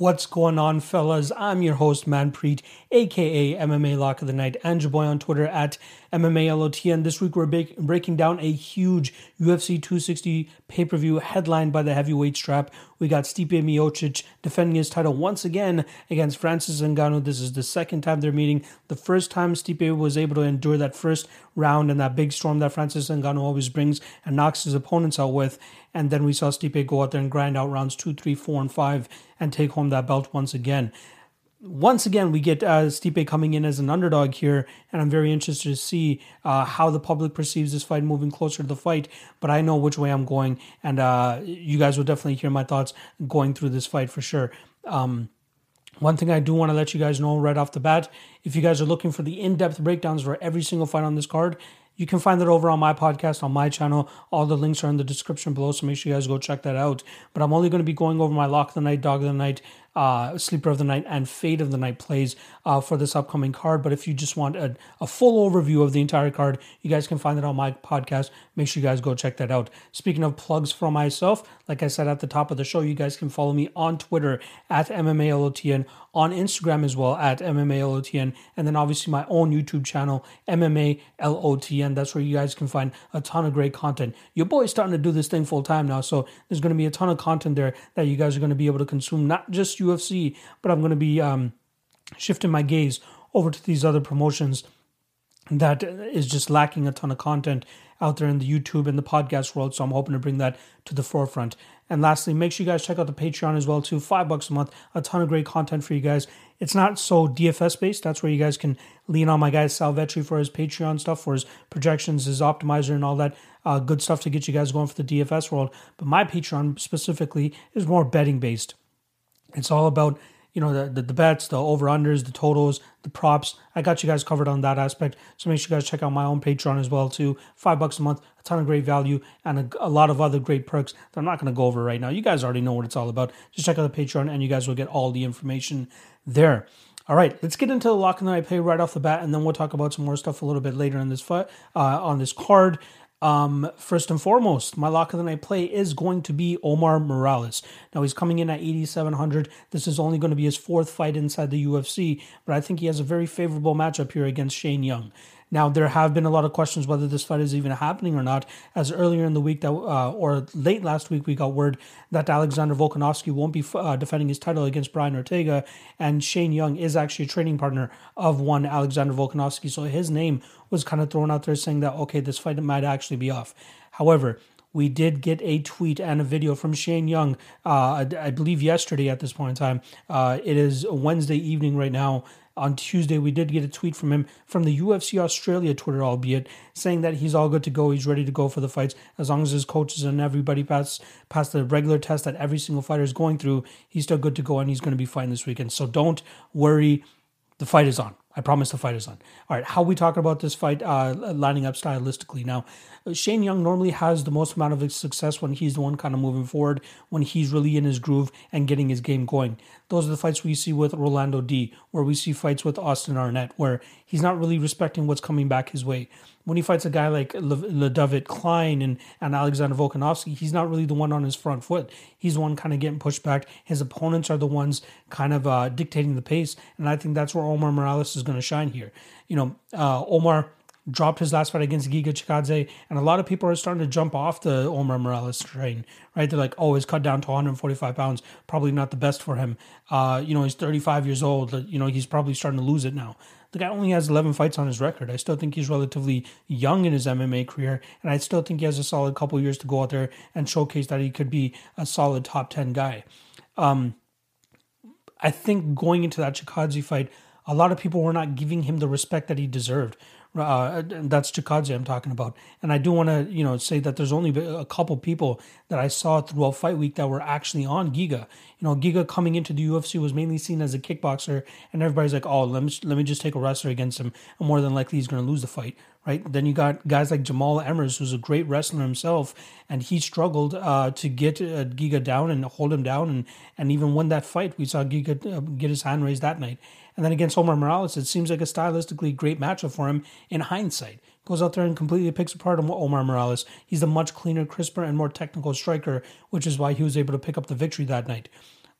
What's going on, fellas? I'm your host, Manpreet, aka MMA Lock of the Night, and your boy on Twitter at MMALOTN. This week we're ba- breaking down a huge UFC 260 pay per view headlined by the heavyweight strap. We got Stipe Miocic defending his title once again against Francis Ngannou. This is the second time they're meeting. The first time Stipe was able to endure that first round and that big storm that Francis Ngannou always brings and knocks his opponents out with. And then we saw Stipe go out there and grind out rounds two, three, four, and five and take home that belt once again once again, we get uh, Stipe coming in as an underdog here, and I'm very interested to see uh, how the public perceives this fight moving closer to the fight. But I know which way I'm going, and uh, you guys will definitely hear my thoughts going through this fight for sure. Um, one thing I do want to let you guys know right off the bat if you guys are looking for the in depth breakdowns for every single fight on this card, you can find that over on my podcast, on my channel. All the links are in the description below, so make sure you guys go check that out. But I'm only going to be going over my lock of the night, dog of the night, uh, sleeper of the night, and fade of the night plays uh, for this upcoming card. But if you just want a, a full overview of the entire card, you guys can find it on my podcast. Make sure you guys go check that out. Speaking of plugs for myself, like I said at the top of the show, you guys can follow me on Twitter at MMALOTN, on Instagram as well at MMALOTN, and then obviously my own YouTube channel, MMALOTN. That's where you guys can find a ton of great content. Your boy's starting to do this thing full time now, so there's going to be a ton of content there that you guys are going to be able to consume, not just UFC, but I'm going to be um, shifting my gaze over to these other promotions that is just lacking a ton of content out there in the YouTube and the podcast world. So I'm hoping to bring that to the forefront. And lastly, make sure you guys check out the Patreon as well too. Five bucks a month, a ton of great content for you guys. It's not so DFS based. That's where you guys can lean on my guy Sal Vetri for his Patreon stuff, for his projections, his optimizer, and all that uh, good stuff to get you guys going for the DFS world. But my Patreon specifically is more betting based. It's all about you know, the, the, the bets, the over unders, the totals, the props. I got you guys covered on that aspect. So make sure you guys check out my own Patreon as well too. Five bucks a month, a ton of great value, and a, a lot of other great perks that I'm not going to go over right now. You guys already know what it's all about. Just check out the Patreon, and you guys will get all the information there. All right, let's get into the lock and the night play right off the bat, and then we'll talk about some more stuff a little bit later in this uh, on this card. Um, first and foremost, my lock of the night play is going to be Omar Morales. Now he's coming in at 8,700. This is only going to be his fourth fight inside the UFC, but I think he has a very favorable matchup here against Shane Young. Now, there have been a lot of questions whether this fight is even happening or not, as earlier in the week that, uh, or late last week, we got word that Alexander Volkanovski won't be uh, defending his title against Brian Ortega, and Shane Young is actually a training partner of one Alexander Volkanovski, so his name was kind of thrown out there saying that okay, this fight might actually be off. However, we did get a tweet and a video from Shane Young, uh, I, I, believe yesterday at this point in time. Uh, it is Wednesday evening right now on Tuesday, we did get a tweet from him from the UFC Australia Twitter, albeit saying that he's all good to go. He's ready to go for the fights as long as his coaches and everybody pass pass the regular test that every single fighter is going through. He's still good to go, and he's going to be fine this weekend. So don't worry, the fight is on. I promise the fight is on. All right, how we talk about this fight uh, lining up stylistically now. Shane Young normally has the most amount of success when he's the one kind of moving forward, when he's really in his groove and getting his game going. Those are the fights we see with Rolando Dy, where we see fights with Austin Arnett, where he's not really respecting what's coming back his way. When he fights a guy like Ludovit Klein and, and Alexander Volkanovski, he's not really the one on his front foot. He's the one kind of getting pushed back. His opponents are the ones kind of uh, dictating the pace, and I think that's where Omar Morales is going to shine here. You know, uh, Omar dropped his last fight against Giga Chikadze, and a lot of people are starting to jump off the Omar Morales train, right? They're like, oh, he's cut down to 145 pounds, probably not the best for him. Uh, you know, he's 35 years old. You know, he's probably starting to lose it now. The guy only has 11 fights on his record. I still think he's relatively young in his MMA career, and I still think he has a solid couple years to go out there and showcase that he could be a solid top 10 guy. Um, I think going into that Chikadze fight, a lot of people were not giving him the respect that he deserved. Uh, that's Chikadze I'm talking about. And I do want to, you know, say that there's only a couple people that I saw throughout fight week that were actually on Giga. You know, Giga coming into the UFC was mainly seen as a kickboxer, and everybody's like, oh, let me let me just take a wrestler against him, and more than likely he's going to lose the fight, right? Then you got guys like Jamall Emmers, who's a great wrestler himself, and he struggled uh, to get uh, Giga down and hold him down, and and even win that fight. We saw Giga uh, get his hand raised that night. And then against Omar Morales, it seems like a stylistically great matchup for him in hindsight. Goes out there and completely picks apart Omar Morales. He's a much cleaner, crisper, and more technical striker, which is why he was able to pick up the victory that night.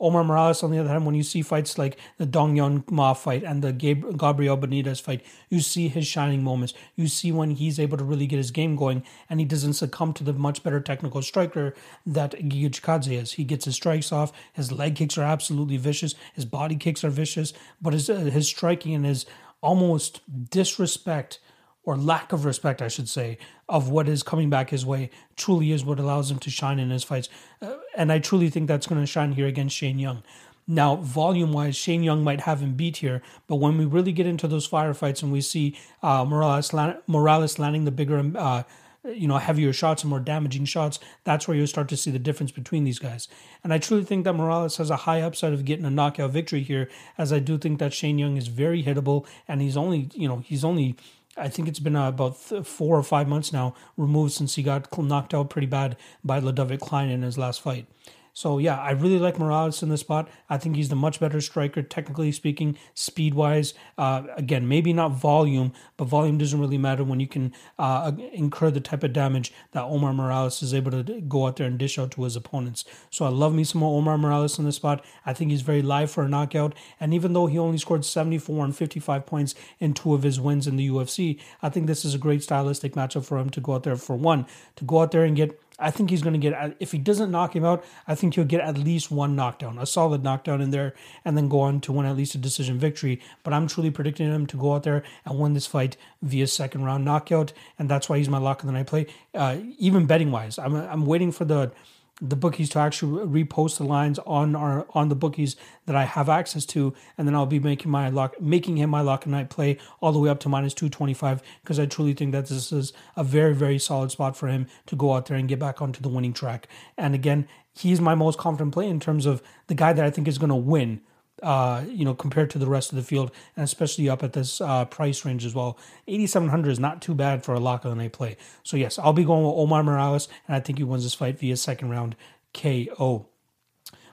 Omar Morales, on the other hand, when you see fights like the Dong Hyun Ma fight and the Gabriel Benitez fight, you see his shining moments. You see when he's able to really get his game going and he doesn't succumb to the much better technical striker that Giga is. He gets his strikes off. His leg kicks are absolutely vicious. His body kicks are vicious, but his, uh, his striking and his almost disrespect or lack of respect, I should say, of what is coming back his way truly is what allows him to shine in his fights. Uh, and I truly think that's going to shine here against Shane Young. Now, volume wise, Shane Young might have him beat here, but when we really get into those firefights and we see uh, Morales, Morales landing the bigger, uh, you know, heavier shots and more damaging shots, that's where you start to see the difference between these guys. And I truly think that Morales has a high upside of getting a knockout victory here, as I do think that Shane Young is very hittable, and he's only, you know, he's only I think it's been uh, about th- four or five months now removed since he got knocked out pretty bad by Ludovit Klein in his last fight. So yeah, I really like Morales in this spot. I think he's the much better striker, technically speaking, speed wise. Uh, again, maybe not volume, but volume doesn't really matter when you can uh, incur the type of damage that Omar Morales is able to go out there and dish out to his opponents. So I love me some more Omar Morales in this spot. I think he's very live for a knockout. And even though he only scored 74 and 55 points in two of his wins in the UFC, I think this is a great stylistic matchup for him to go out there for one, to go out there and get I think he's going to get, if he doesn't knock him out, I think he'll get at least one knockdown, a solid knockdown in there, and then go on to win at least a decision victory. But I'm truly predicting him to go out there and win this fight via second round knockout, and that's why he's my lock of the night play. Uh, even betting wise, I'm, I'm waiting for the the bookies to actually repost the lines on our on the bookies that I have access to, and then I'll be making my lock making him my lock and night play all the way up to minus two twenty five because I truly think that this is a very very solid spot for him to go out there and get back onto the winning track. And again, he's my most confident play in terms of the guy that I think is going to win uh, you know, compared to the rest of the field, and especially up at this uh, price range as well. 8,700 is not too bad for a lock on night play. So, yes, I'll be going with Omar Morales, and I think he wins this fight via second round KO.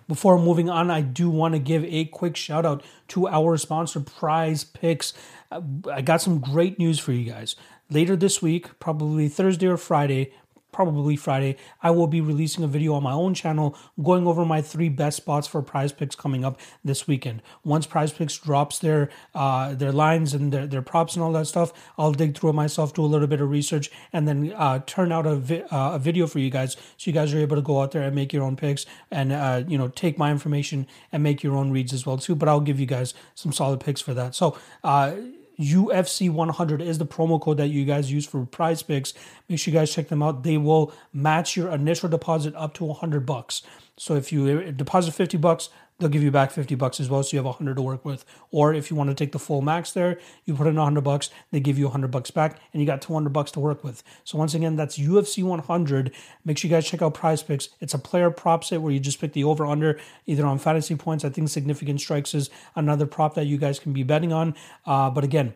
Before moving on, I do want to give a quick shout out to our sponsor, Prize Picks. Uh, I got some great news for you guys. Later this week, probably Thursday or Friday, probably Friday, I will be releasing a video on my own channel going over my three best spots for prize picks coming up this weekend. Once prize picks drops their uh, their lines and their, their props and all that stuff, I'll dig through it myself, do a little bit of research, and then uh, turn out a, vi- uh, a video for you guys so you guys are able to go out there and make your own picks and uh, you know take my information and make your own reads as well too. But I'll give you guys some solid picks for that. So uh, UFC 100 is the promo code that you guys use for prize picks. Make sure you guys check them out. They will match your initial deposit up to 100 bucks. So if you deposit 50 bucks, they'll give you back 50 bucks as well so you have 100 to work with. Or if you want to take the full max there you put in 100 bucks they give you 100 bucks back and you got 200 bucks to work with. So once again that's ufc 100 make sure you guys check out prize picks. It's a player prop set where you just pick the over under either on fantasy points i think significant strikes is another prop that you guys can be betting on. Uh, but again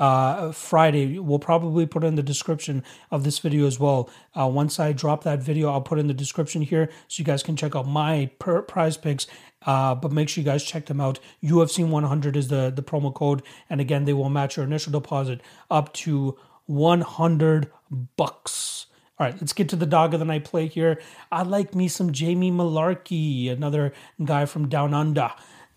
uh, Friday. We'll probably put in the description of this video as well. Uh, once I drop that video, I'll put in the description here so you guys can check out my per- prize picks. Uh, but make sure you guys check them out. UFC 100 is the, the promo code. And again, they will match your initial deposit up to 100 bucks. All right, let's get to the dog of the night play here. I like me some Jamie Mullarkey, another guy from Down Under.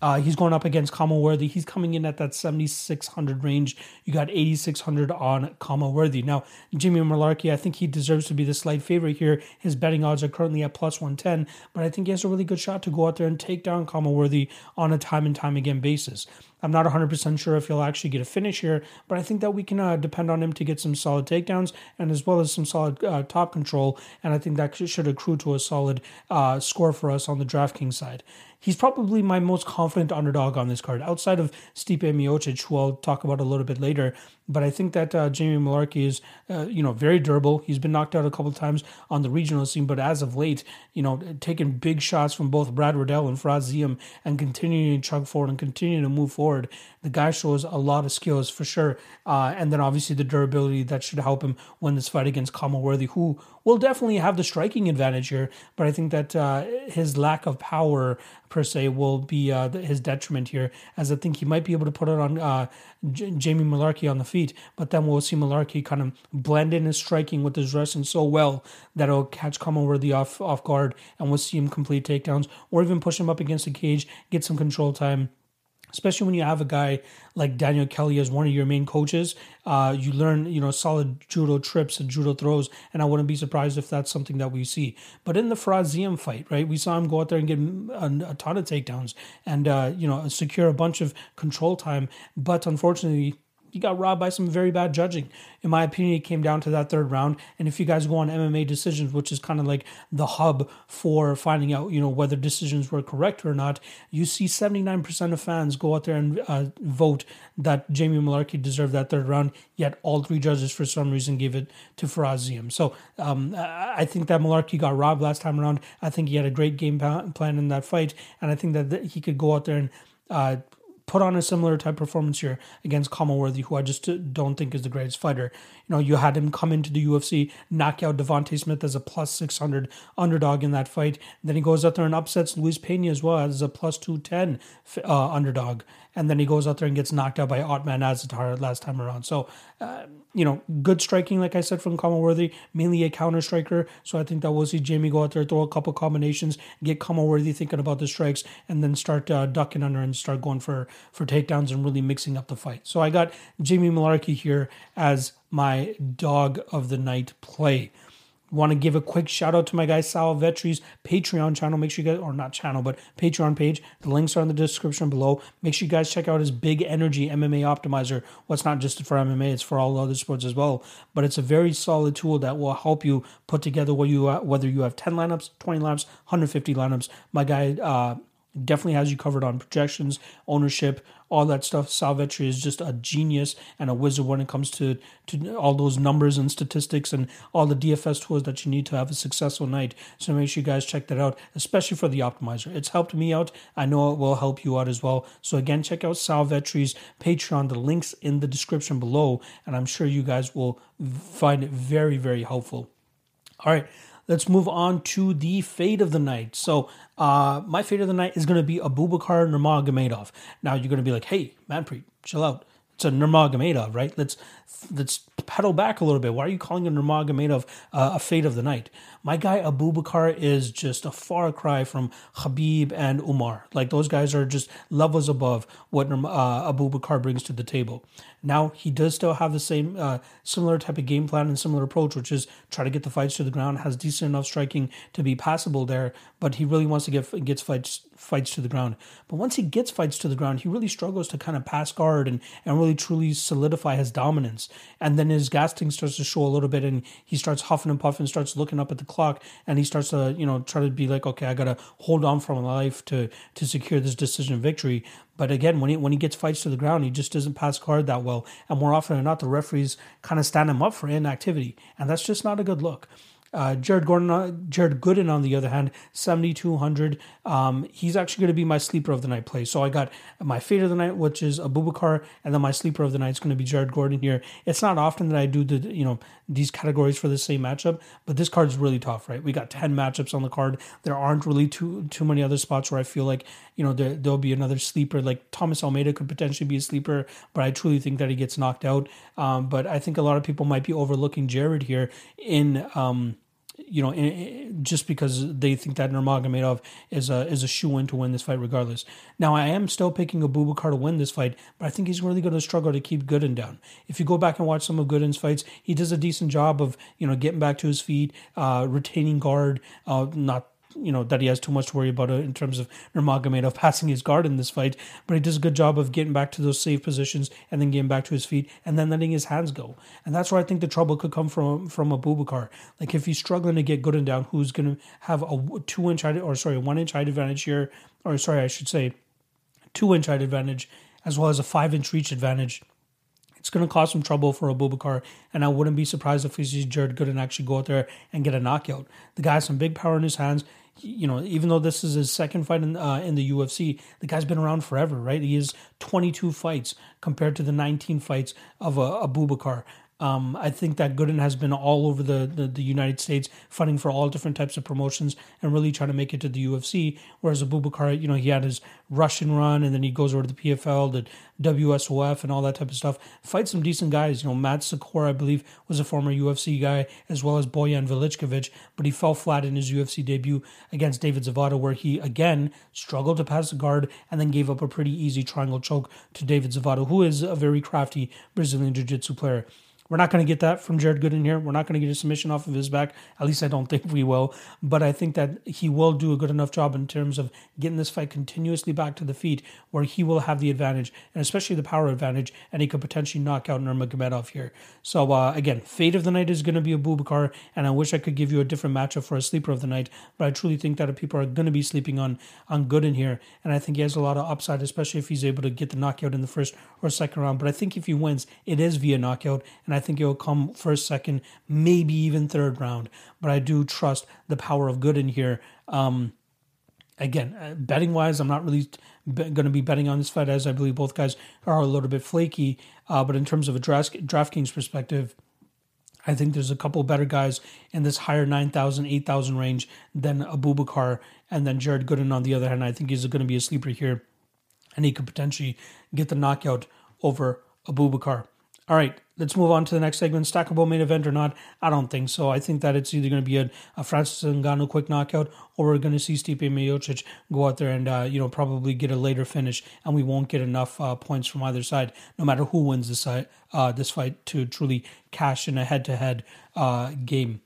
Uh, he's going up against Khama Worthy. He's coming in at that 7,600 range. You got 8,600 on Khama Worthy. Now, Jimmy Mullarkey, I think he deserves to be the slight favorite here. His betting odds are currently at plus 110, but I think he has a really good shot to go out there and take down Khama Worthy on a time and time again basis. I'm not 100% sure if he'll actually get a finish here, but I think that we can uh, depend on him to get some solid takedowns and as well as some solid uh, top control. And I think that should accrue to a solid uh, score for us on the DraftKings side he's probably my most confident underdog on this card, outside of Stipe Miocic, who I'll talk about a little bit later. But I think that uh, Jamie Mullarkey is, uh, you know, very durable. He's been knocked out a couple times on the regional scene, but as of late, you know, taking big shots from both Brad Riddell and Fares Ziam and continuing to chug forward and continuing to move forward. The guy shows a lot of skills for sure, uh, and then obviously the durability that should help him win this fight against Khama Worthy, who will definitely have the striking advantage here. But I think that uh, his lack of power per se will be uh, his detriment here, as I think he might be able to put it on uh, J- Jamie Mullarkey on the feet, but then we'll see Mullarkey kind of blend in his striking with his wrestling so well that it'll catch Khama Worthy off off guard, and we'll see him complete takedowns or even push him up against the cage, get some control time especially when you have a guy like Daniel Kelly as one of your main coaches. Uh, you learn, you know, solid judo trips and judo throws, and I wouldn't be surprised if that's something that we see. But in the Fares Ziam fight, right, we saw him go out there and get a, a ton of takedowns and uh, you know secure a bunch of control time. But unfortunately, he got robbed by some very bad judging. In my opinion, it came down to that third round. And if you guys go on MMA decisions, which is kind of like the hub for finding out, you know, whether decisions were correct or not, you see 79% of fans go out there and uh, vote that Jamie Mullarkey deserved that third round. Yet all three judges, for some reason, gave it to Fares Ziam. So um, I think that Mullarkey got robbed last time around. I think he had a great game plan in that fight, and I think that he could go out there and uh, put on a similar type performance here against Khama Worthy, who I just don't think is the greatest fighter. You know, you had him come into the UFC, knock out Devonte Smith as a plus 600 underdog in that fight. Then he goes out there and upsets Luis Pena as well as a plus 210 uh, underdog and then he goes out there and gets knocked out by Ottman Azaitar last time around. So, uh, you know, good striking, like I said, from Khama Worthy, mainly a counter striker. So I think that we'll see Jamie go out there, throw a couple combinations, get Khama Worthy thinking about the strikes, and then start uh, ducking under and start going for for takedowns and really mixing up the fight. So I got Jamie Mullarkey here as my dog of the night play. Want to give a quick shout out to my guy Sal Vetri's Patreon channel. Make sure you guys, or not channel, but Patreon page. The links are in the description below. Make sure you guys check out his Big Energy MMA Optimizer. Well, not just for MMA; it's for all other sports as well. But it's a very solid tool that will help you put together what you whether you have ten lineups, twenty lineups, 150 lineups. My guy. Uh, definitely has you covered on projections, ownership, all that stuff. Sal Vetri is just a genius and a wizard when it comes to, to all those numbers and statistics and all the DFS tools that you need to have a successful night. So make sure you guys check that out, especially for the optimizer. It's helped me out. I know it will help you out as well. So again, check out Sal Vetri's Patreon. The links in the description below, and I'm sure you guys will find it very, very helpful. All right let's move on to the fade of the night. So, uh, my fade of the night is going to be Abubakar Nurmagomedov. Now, you're going to be like, hey, Manpreet, chill out. It's a Nurmagomedov, right? Let's let's pedal back a little bit. Why are you calling a Nurmagomedov uh, a fade of the night? My guy Abubakar is just a far cry from Khabib and Umar. Like those guys are just levels above what uh, Abubakar brings to the table. Now he does still have the same uh, similar type of game plan and similar approach, which is try to get the fights to the ground. Has decent enough striking to be passable there, but he really wants to get gets fights fights to the ground. But once he gets fights to the ground, he really struggles to kind of pass guard and and really truly solidify his dominance. And then his gas tank starts to show a little bit, and he starts huffing and puffing, starts looking up at the clock, and he starts to you know try to be like, okay, I gotta hold on for my life to to secure this decision victory. But again, when he when he gets fights to the ground, he just doesn't pass guard that well, and more often than not, the referees kind of stand him up for inactivity, and that's just not a good look. Uh, Jared Gordon, uh, Jared Gooden, on the other hand, 7,200. Um, he's actually going to be my sleeper of the night play. So I got my fade of the night, which is a Abubakar, and then my sleeper of the night is going to be Jared Gordon here. It's not often that I do the you know these categories for the same matchup, but this card is really tough, right? We got 10 matchups on the card. There aren't really too too many other spots where I feel like you know there, there'll be another sleeper. Like Thomas Almeida could potentially be a sleeper, but I truly think that he gets knocked out. Um, but I think a lot of people might be overlooking Jared here in. Um, you know, just because they think that Nurmagomedov is a is a shoe in to win this fight, regardless. Now, I am still picking Abubakar to win this fight, but I think he's really going to struggle to keep Gooden down. If you go back and watch some of Gooden's fights, he does a decent job of you know getting back to his feet, uh, retaining guard, uh, not you know that he has too much to worry about uh, in terms of Nurmagomedov passing his guard in this fight, but he does a good job of getting back to those safe positions and then getting back to his feet and then letting his hands go. And that's where I think the trouble could come from from Abubakar. Like if he's struggling to get Gooden down, who's going to have a two inch height or sorry one inch height advantage here, or sorry I should say two inch height advantage as well as a five inch reach advantage it's going to cause some trouble for Abubakar. And I wouldn't be surprised if we see Jared Gooden actually go out there and get a knockout. The guy has some big power in his hands. You know, even though this is his second fight in uh, in the UFC, the guy's been around forever, right? He has 22 fights compared to the 19 fights of uh, Abubakar. Um, I think that Gooden has been all over the, the, the, United States fighting for all different types of promotions and really trying to make it to the UFC. Whereas Abubakar, you know, he had his Russian run and then he goes over to the PFL, the WSOF and all that type of stuff. Fight some decent guys. You know, Matt Secor, I believe, was a former UFC guy, as well as Boyan Velickovic, but he fell flat in his UFC debut against David Zawada, where he again struggled to pass the guard and then gave up a pretty easy triangle choke to David Zawada, who is a very crafty Brazilian Jiu Jitsu player. We're not going to get that from Jared Gooden here. We're not going to get a submission off of his back. At least I don't think we will. But I think that he will do a good enough job in terms of getting this fight continuously back to the feet where he will have the advantage, and especially the power advantage, and he could potentially knock out Nurmagomedov here. So, uh, again, fade of the night is going to be Abubakar, and I wish I could give you a different matchup for a sleeper of the night, but I truly think that people are going to be sleeping on, on Gooden here, and I think he has a lot of upside, especially if he's able to get the knockout in the first or second round. But I think if he wins, it is via knockout, and I think it'll come first, second, maybe even third round. But I do trust the power of Gooden here. Um, again, uh, betting wise, I'm not really going to be betting on this fight as I believe both guys are a little bit flaky. Uh, but in terms of a draft, DraftKings perspective, I think there's a couple better guys in this higher 9,000, 8,000 range than Abubakar. And then Jared Gooden on the other hand, I think he's going to be a sleeper here. And he could potentially get the knockout over Abubakar. All right, let's move on to the next segment. Stackable main event or not? I don't think so. I think that it's either going to be a, a Francis Ngannou quick knockout, or we're going to see Stipe Miocic go out there and uh, you know probably get a later finish, and we won't get enough uh, points from either side, no matter who wins this uh, this fight, to truly cash in a head-to-head uh, game.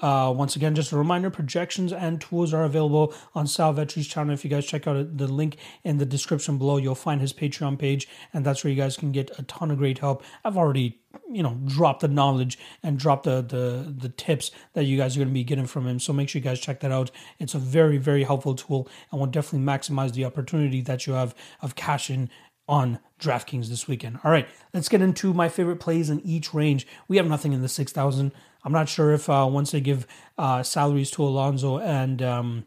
Uh, once again, just a reminder projections and tools are available on Sal Vetri's channel. If you guys check out the link in the description below, you'll find his Patreon page, and that's where you guys can get a ton of great help. I've already you know drop the knowledge and drop the the the tips that you guys are going to be getting from him so make sure you guys check that out it's a very very helpful tool and will definitely maximize the opportunity that you have of cashing on DraftKings this weekend. All right, let's get into my favorite plays in each range. We have nothing in the 6,000. I'm not sure if uh, once they give uh, salaries to Alonzo and um,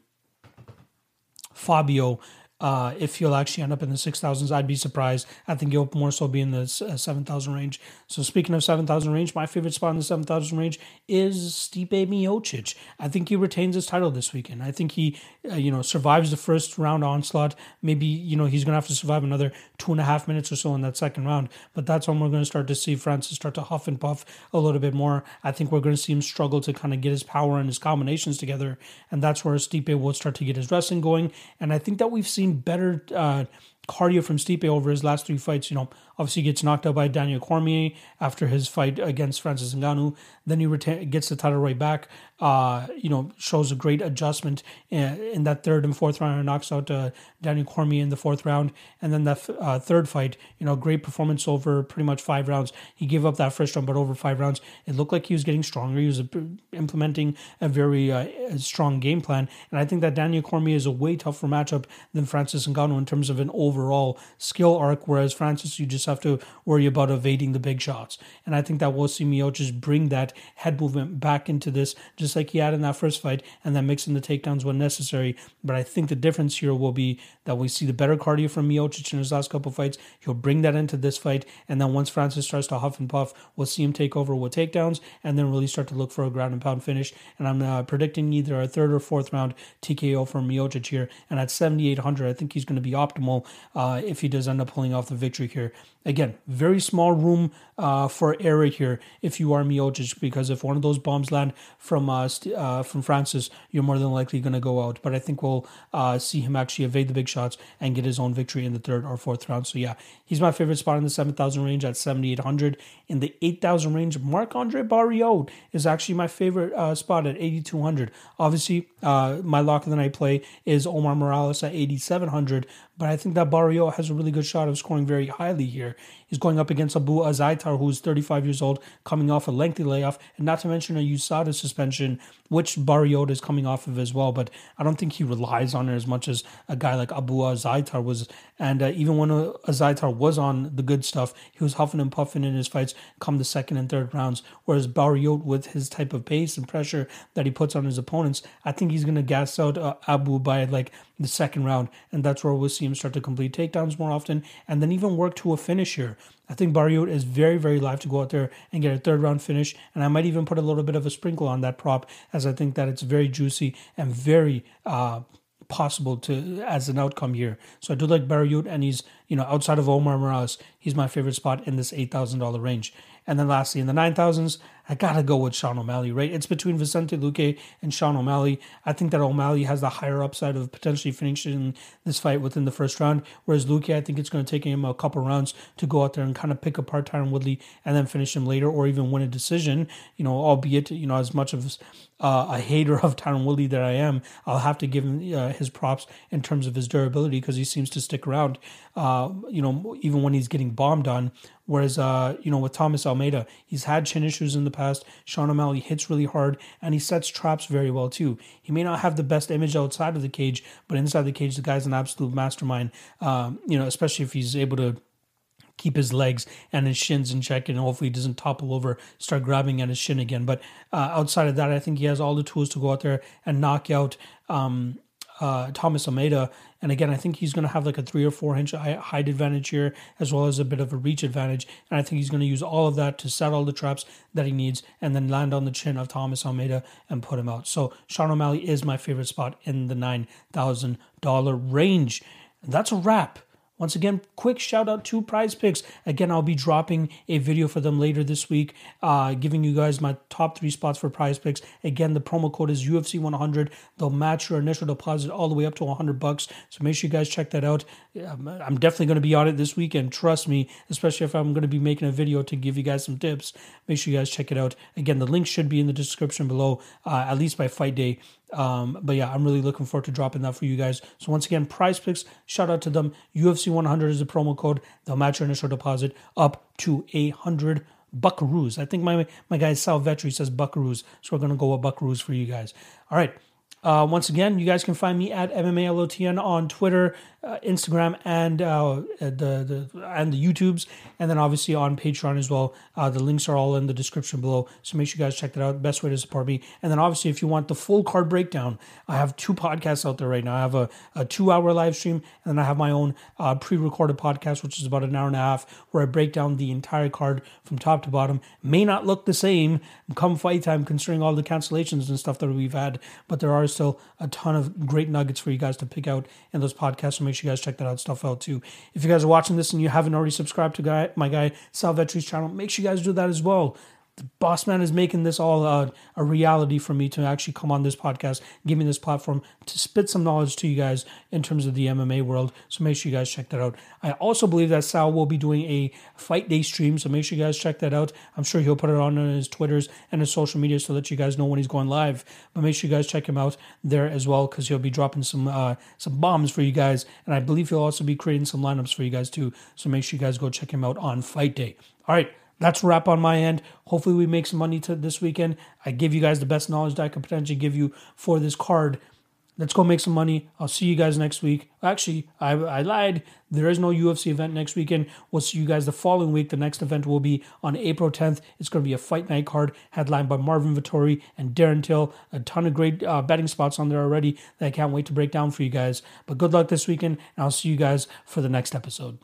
Fabio, uh, if you'll actually end up in the 6,000s, I'd be surprised. I think you'll more so be in the uh, 7,000 range. So speaking of 7,000 range, my favorite spot in the 7,000 range is Stipe Miocic. I think he retains his title this weekend. I think he, uh, you know, survives the first round onslaught. Maybe, you know, he's going to have to survive another two and a half minutes or so in that second round. But that's when we're going to start to see Francis start to huff and puff a little bit more. I think we're going to see him struggle to kind of get his power and his combinations together. And that's where Stipe will start to get his wrestling going. And I think that we've seen better uh, cardio from Stipe over his last three fights. You know, obviously gets knocked out by Daniel Cormier after his fight against Francis Ngannou. Then he reta- gets the title right back. Uh, you know, shows a great adjustment in, in that third and fourth round and knocks out uh, Daniel Cormier in the fourth round. And then that uh, third fight, you know, great performance over pretty much five rounds. He gave up that first round, but over five rounds, it looked like he was getting stronger. He was implementing a very uh, strong game plan. And I think that Daniel Cormier is a way tougher matchup than Francis Ngannou in terms of an overall skill arc, whereas Francis, you just have to worry about evading the big shots. And I think that we'll see Miocic bring that head movement back into this, just like he had in that first fight, and then mixing the takedowns when necessary. But I think the difference here will be that we see the better cardio from Miocic in his last couple fights. He'll bring that into this fight, and then once Francis starts to huff and puff, we'll see him take over with takedowns, and then really start to look for a ground and pound finish. And I'm uh, predicting either a third or fourth round TKO for Miocic here, and at 7,800, I think he's going to be optimal uh, if he does end up pulling off the victory here. Again, very small room uh, for error here if you are Miocic, because if one of those bombs land from uh, uh, from Francis, you're more than likely going to go out. But I think we'll uh, see him actually evade the big shots and get his own victory in the third or fourth round. So yeah, he's my favorite spot in the 7,000 range at 7,800. In the 8,000 range, Marc Andre Barriault is actually my favorite uh, spot at 8,200. Obviously, uh, my lock of the night play is Omar Morales at 8,700, but I think that Barriault has a really good shot of scoring very highly here. He's going up against Abu Azaitar, who's 35 years old, coming off a lengthy layoff, and not to mention a USADA suspension, which Barriault is coming off of as well. But I don't think he relies on it as much as a guy like Abu Azaitar was. And uh, even when uh, Azaitar was on the good stuff, he was huffing and puffing in his fights come the second and third rounds. Whereas Barriault, with his type of pace and pressure that he puts on his opponents, I think he's going to gas out uh, Abu by like the second round, and that's where we'll see him start to complete takedowns more often, and then even work to a finish here. I think Barriault is very, very live to go out there and get a third round finish, and I might even put a little bit of a sprinkle on that prop, as I think that it's very juicy and very uh, possible to as an outcome here. So I do like Barriault, and he's you know outside of Omar Morales, he's my favorite spot in this eight thousand dollar range. And then lastly, in the 9,000s, I gotta go with Sean O'Malley, right? It's between Vicente Luque and Sean O'Malley. I think that O'Malley has the higher upside of potentially finishing this fight within the first round, whereas Luque, I think it's going to take him a couple rounds to go out there and kind of pick apart Tyron Woodley and then finish him later, or even win a decision. You know, albeit you know as much of uh, a hater of Tyron Woodley that I am, I'll have to give him uh, his props in terms of his durability because he seems to stick around. Uh, you know, even when he's getting bombed on. Whereas, uh, you know, with Thomas Almeida, he's had chin issues in the past. Sean O'Malley hits really hard and he sets traps very well too. He may not have the best image outside of the cage, but inside the cage, the guy's an absolute mastermind. Um, you know, especially if he's able to keep his legs and his shins in check and hopefully he doesn't topple over, start grabbing at his shin again. But uh, outside of that, I think he has all the tools to go out there and knock out um, uh, Thomas Almeida. And again, I think he's going to have like a three or four inch height advantage here, as well as a bit of a reach advantage. And I think he's going to use all of that to set all the traps that he needs and then land on the chin of Thomas Almeida and put him out. So Sean O'Malley is my favorite spot in the $9,000 range. That's a wrap once again, quick shout out to Prize Picks. Again, I'll be dropping a video for them later this week, uh, giving you guys my top three spots for Prize Picks. Again, the promo code is UFC 100. They'll match your initial deposit all the way up to 100 bucks. So make sure you guys check that out. I'm definitely going to be on it this weekend. Trust me, especially if I'm going to be making a video to give you guys some tips. Make sure you guys check it out. Again, the link should be in the description below, uh, at least by fight day. Um, but yeah, I'm really looking forward to dropping that for you guys. So once again, Prize Picks, shout out to them. UFC 100 is the promo code. They'll match your initial deposit up to a hundred buckaroos. I think my my guy Sal Vetri says buckaroos, so we're gonna go with buckaroos for you guys. All right. Uh, once again, you guys can find me at MMALOTN on Twitter, uh, Instagram, and uh, the, the and the YouTubes, and then obviously on Patreon as well. Uh, the links are all in the description below, so make sure you guys check that out. Best way to support me. And then obviously, if you want the full card breakdown, I have two podcasts out there right now. I have a, a two-hour live stream, and then I have my own uh, pre-recorded podcast, which is about an hour and a half, where I break down the entire card from top to bottom. May not look the same come fight time, considering all the cancellations and stuff that we've had, but there are still a ton of great nuggets for you guys to pick out in those podcasts. So make sure you guys check that out stuff out too. If you guys are watching this and you haven't already subscribed to guy, my guy Sal Vetri's channel, make sure you guys do that as well the boss man is making this all uh, a reality for me to actually come on this podcast, give me this platform to spit some knowledge to you guys in terms of the MMA world. So make sure you guys check that out. I also believe that Sal will be doing a fight day stream, so make sure you guys check that out. I'm sure he'll put it on his Twitters and his social media so that you guys know when he's going live. But make sure you guys check him out there as well because he'll be dropping some uh, some bombs for you guys, and I believe he'll also be creating some lineups for you guys too. So make sure you guys go check him out on Fight Day. All right that's wrap on my end. Hopefully, we make some money to this weekend. I give you guys the best knowledge that I can potentially give you for this card. Let's go make some money. I'll see you guys next week. Actually, I, I lied. There is no UFC event next weekend. We'll see you guys the following week. The next event will be on April 10th. It's going to be a fight night card headlined by Marvin Vettori and Darren Till. A ton of great uh, betting spots on there already that I can't wait to break down for you guys. But good luck this weekend, and I'll see you guys for the next episode.